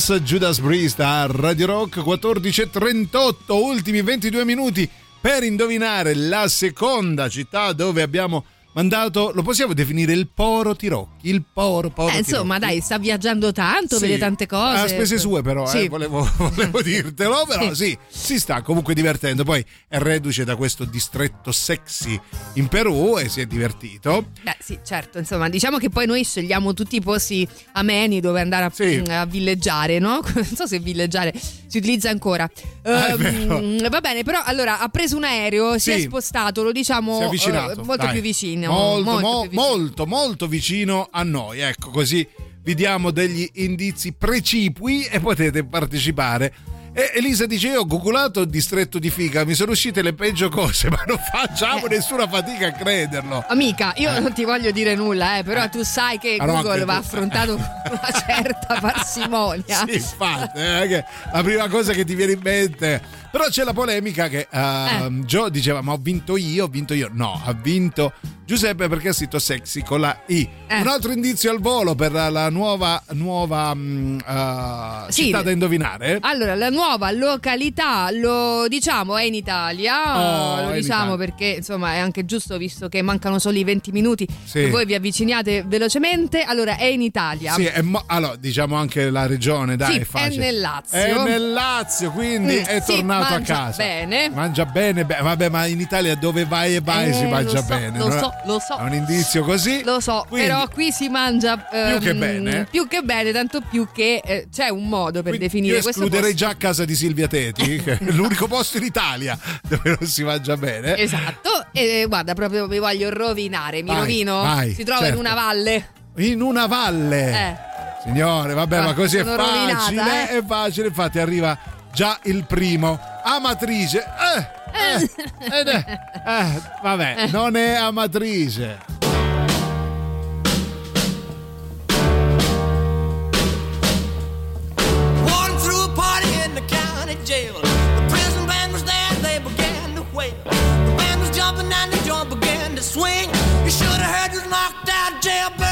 Horns, Judas Priest a Radio Rock 14.38, ultimi 22 minuti per indovinare la seconda città dove abbiamo mandato, lo possiamo definire il Poro Tirocchi, il Poro, Poro Eh, insomma, Tirocchi. dai, sta viaggiando tanto, Sì. vede tante cose. A spese sue però, Sì. eh, volevo, volevo dirtelo, però sì. si sta comunque divertendo. Poi è reduce da questo distretto sexy in Perù e si è divertito. Beh, sì, certo, insomma, diciamo che poi noi scegliamo tutti i posti ameni dove andare a, Sì. a villeggiare, no? Non so se villeggiare si utilizza ancora. Ah, vero. va bene, però allora ha preso un aereo, si Sì. è spostato, lo diciamo eh, molto dai. più vicino. Molto, molto mo- vicino. molto, molto vicino a noi. Ecco, così vi diamo degli indizi precipui e potete partecipare. E Elisa dice: Io ho googolato il distretto di Fica, mi sono uscite le peggio cose, ma non facciamo Eh. nessuna fatica a crederlo. Amica, io non ti voglio dire nulla, eh, però tu sai che Ah, no, Google va affrontato con una certa parsimonia. Sì, infatti, eh, la prima cosa che ti viene in mente. Però c'è la polemica che ehm, Joe diceva: Ma ho vinto io, ho vinto io. No, ha vinto Giuseppe perché ha scritto sexy con la I. Eh. Un altro indizio al volo per la, nuova, nuova eh, Sì. città da indovinare. Allora, la nuova località, lo diciamo, è in Italia. Oh, lo diciamo Italia. perché insomma è anche giusto visto che mancano solo i 20 minuti Sì. che voi vi avviciniate velocemente. Allora, è in Italia. Sì, mo- allora diciamo anche la regione, dai, Sì, è è nel Lazio. È nel Lazio, quindi Mm, è sì, tornato a mangia casa. bene. Mangia bene, beh, vabbè, ma in Italia dove vai e vai Eh, si mangia so, bene. Lo so, lo so. È un indizio così. Lo so, Quindi- però qui si mangia ehm, che bene. Più che bene, tanto più che eh, c'è un modo per definire Io questo escluderei posto. già a casa di Silvia Teti, che è l'unico posto in Italia dove non si mangia bene. Esatto, e eh, guarda, proprio mi voglio rovinare. Mi Vai, rovino? vai, si trova certo. in una valle. In una valle. Eh. Signore, vabbè, ma Ah, così è facile, rovinata, eh. è facile, infatti arriva già il primo. Amatrice. Eh, eh, ed è- eh, vabbè, non è amatrice. Walking through a party in the county jail. The prison band was there, they began to wail. The band was jumping and the joint began to swing. You should have heard this knocked out jailbird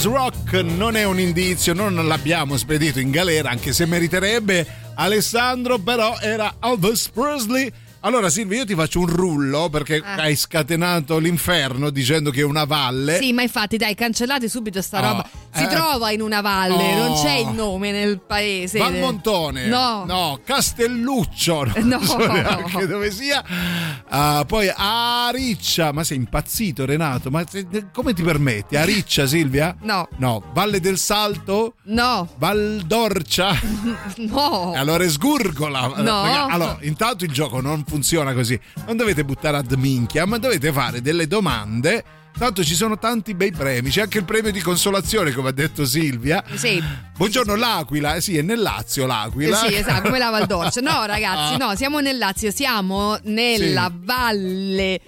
Jailhouse Rock non è un indizio, non l'abbiamo spedito in galera, anche se meriterebbe Alessandro, però era Elvis Presley. Allora Silvia, io ti faccio un rullo perché Ah. hai scatenato l'inferno dicendo che è una valle. Sì, ma infatti, dai, cancellate subito sta Oh. roba. Si Eh. trova in una valle, Oh. non c'è il nome nel paese. Valmontone, No. no, Castelluccio, non No. so neanche dove sia. Ah, poi Ariccia, ma sei impazzito Renato? Ma come ti permetti? Ariccia Silvia? No. No, Valle del Salto? No. Val d'Orcia? No. Allora sgurgola. No. Allora, intanto il gioco non funziona così. Non dovete buttare ad minchia, ma dovete fare delle domande. Tanto ci sono tanti bei premi. C'è anche il premio di consolazione, come ha detto Silvia. Sì. Buongiorno, l'Aquila. Eh sì, è nel Lazio l'Aquila. Eh sì, esatto, come la Val d'Orcia. No, ragazzi, Ah. no, siamo nel Lazio, siamo nella valle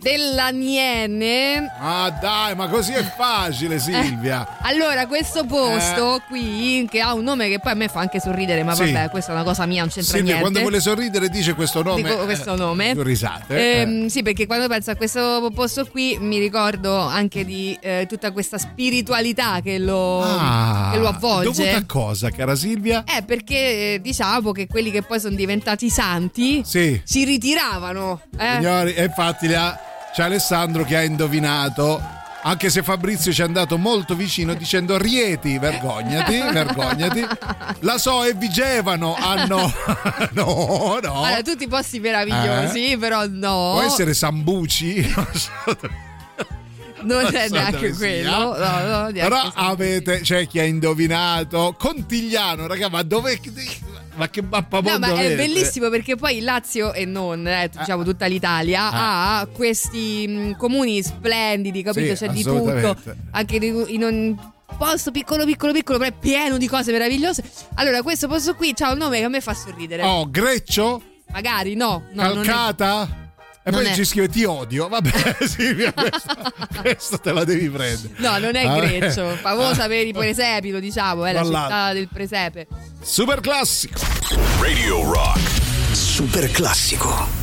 dell'Aniene. Ah, dai, ma così è facile, Silvia. Allora, questo posto qui, che ha un nome che poi a me fa anche sorridere, ma Sì. vabbè, questa è una cosa mia, non c'entra Silvia, niente. quando vuole sorridere dice questo nome. Dico questo nome. Eh, risate. eh. Ehm, Sì, perché quando penso a questo posto qui mi ricordo anche di eh, tutta questa spiritualità che lo, Ah, che lo avvolge. Dovuta a cosa, cara Silvia? Eh, perché eh, diciamo che quelli che poi sono diventati santi Sì. si ritiravano. Eh? Signori, e infatti là c'è Alessandro che ha indovinato. Anche se Fabrizio ci è andato molto vicino dicendo Rieti, vergognati, vergognati. La So e Vigevano hanno. no, no. Allora, tutti i posti meravigliosi, Eh? però no. Può essere Sambuci? Non è neanche quello. sia. No, no, neanche Però avete, c'è chi ha indovinato. Contigliano, raga, ma dove. Ma che mappamondo No, ma è avete? bellissimo perché poi il Lazio e non, eh, diciamo tutta l'Italia, Ah. ha questi mh, comuni splendidi, capito? Sì, C'è di tutto, anche di- in un posto piccolo, piccolo, piccolo, però è pieno di cose meravigliose. Allora, questo posto qui ha un nome che a me fa sorridere. Oh, Greccio? Magari no, no è- Calcata? E non poi è. ci scrive ti odio. Vabbè, Silvia, questo, questo te la devi prendere. No, non è Vabbè. Greccio, famosa per i presepi, lo diciamo, è la Tra l'altro. città del presepe. Super classico. Radio Rock. Super classico.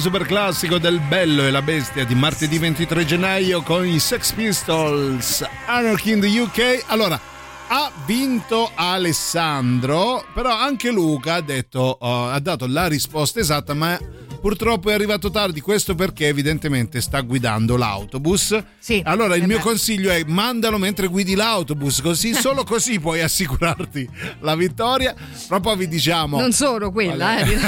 Super classico del Bello e la Bestia di martedì 23 gennaio con i Sex Pistols Anarchy in the UK. Allora, ha vinto Alessandro, però anche Luca ha detto, oh, ha dato la risposta esatta, ma purtroppo è arrivato tardi. Questo perché evidentemente sta guidando l'autobus. Sì. Allora il mio beh. consiglio è mandalo mentre guidi l'autobus, così solo così puoi assicurarti la vittoria. Fra poi vi diciamo. Non solo quella, eh.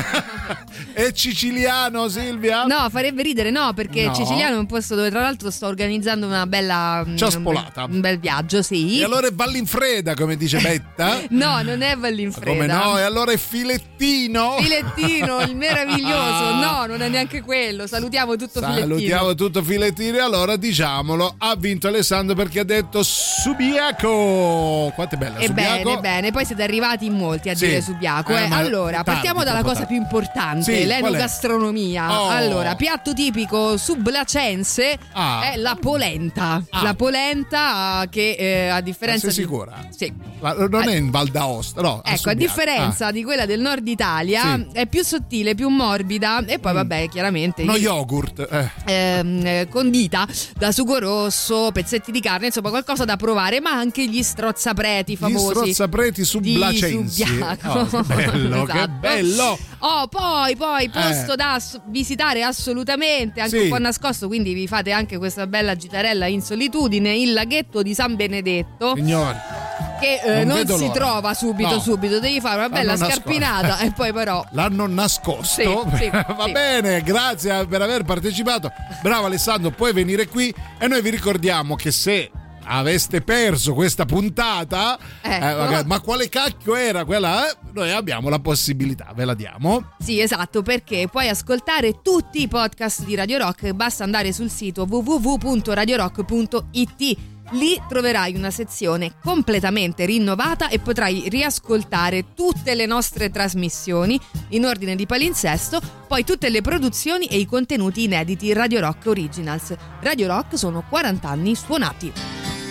È siciliano, Silvia? No, farebbe ridere, no, perché No. Siciliano è un posto dove tra l'altro sto organizzando una bella mm, Ciaspolata. Un bel, un bel viaggio, sì. E allora è Vallinfreda, come dice Betta? No, non è Vallinfreda. Come no? E allora è Filettino? Filettino, il meraviglioso. No, non è neanche quello. Salutiamo tutto Filettino. Salutiamo tutto Filettino e allora diciamolo, ha vinto Alessandro perché ha detto Subiaco. Quanto è bella E Subiaco? bene, bene, poi siete arrivati in molti a Sì. dire Subiaco. Eh, eh. Allora, tardi, partiamo dalla cosa tardi. più importante, Sì, l'enogastronomia. Oh. Allora, piatto tipico sublacense Ah. è la polenta. Ah. La polenta che eh, a differenza sei di... sicura? Sì. Ma non è in Val d'Aosta, no? Ecco, a Subiaco. differenza di quella del nord Italia, Sì. è più sottile, più morbida e poi, vabbè, chiaramente. No yogurt. eh. ehm, eh, condita da sugo rosso, pezzetti di carne, insomma qualcosa da provare, ma anche gli strozzapreti Gli famosi. strozzapreti sublacensi. Oh, bello, che Esatto. bello. Oh, poi, poi, posto Eh. da visitare assolutamente, anche Sì. un po' nascosto, quindi vi fate anche questa bella gitarella in solitudine, il laghetto di San Benedetto. Signori, Che eh, Non non, si l'ora. trova subito, No. subito, devi fare una bella L'hanno scarpinata nascosto. e poi però l'hanno nascosto. Sì, sì, Va sì. bene, grazie per aver partecipato. Bravo Alessandro, puoi venire qui e noi vi ricordiamo che se aveste perso questa puntata, Ecco. eh, magari- ma quale cacchio era quella? eh? Noi abbiamo la possibilità, ve la diamo. Sì, esatto, perché puoi ascoltare tutti i podcast di Radio Rock, basta andare sul sito www.radiorock.it. Lì troverai una sezione completamente rinnovata e potrai riascoltare tutte le nostre trasmissioni in ordine di palinsesto, poi tutte le produzioni e i contenuti inediti Radio Rock Originals. Radio Rock sono 40 anni suonati.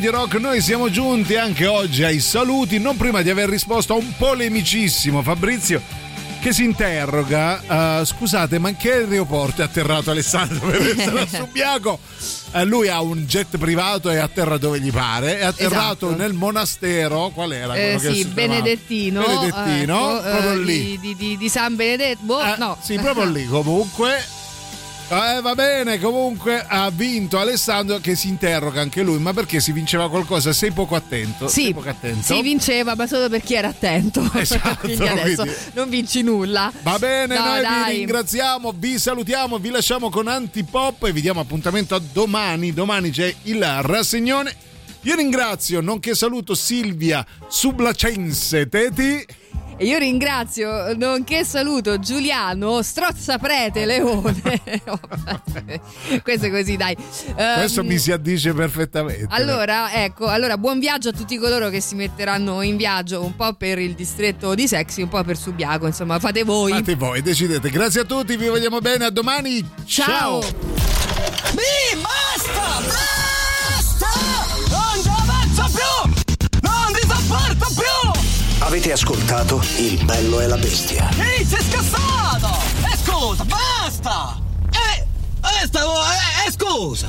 Radio Rock, noi siamo giunti anche oggi ai saluti, non prima di aver risposto a un polemicissimo Fabrizio che si interroga, eh, scusate ma in che aeroporto è atterrato Alessandro per essere Subiaco? Eh, lui ha un jet privato e atterra dove gli pare, è atterrato Esatto. nel monastero, qual era? Eh, sì? Benedettino, Benedettino, ecco, proprio eh, lì. Di, di- di- di San Benedetto. Boh, Eh, no. Sì, proprio lì comunque. Eh, va bene, comunque ha vinto Alessandro che si interroga anche lui, ma perché si vinceva qualcosa? Sei poco attento. Sei Sì, poco attento. si vinceva, ma solo per chi era attento. Esatto, Quindi adesso quindi- non vinci nulla. Va bene, No, noi vi dai. ringraziamo, vi salutiamo, vi lasciamo con Antipop e vi diamo appuntamento a domani. Domani c'è il rassegnone. Io ringrazio, nonché saluto Silvia Sublacense Teti. E io ringrazio, nonché saluto Giuliano Strozzaprete Leone. Questo è così, dai. Ehm, Questo mi si addice perfettamente. Allora, ecco, allora buon viaggio a tutti coloro che si metteranno in viaggio un po' per il distretto di Sexy, un po' per Subiaco, insomma, fate voi. Fate voi, decidete. Grazie a tutti, vi vogliamo bene, a domani. Ciao. Mi basta! Basta! Non ci avanzo più! Non ti sopporto più! Avete ascoltato Il bello e la bestia. Ehi, sei scassato! E scusa, basta! Eh, eh, stavo, eh, eh, scusa!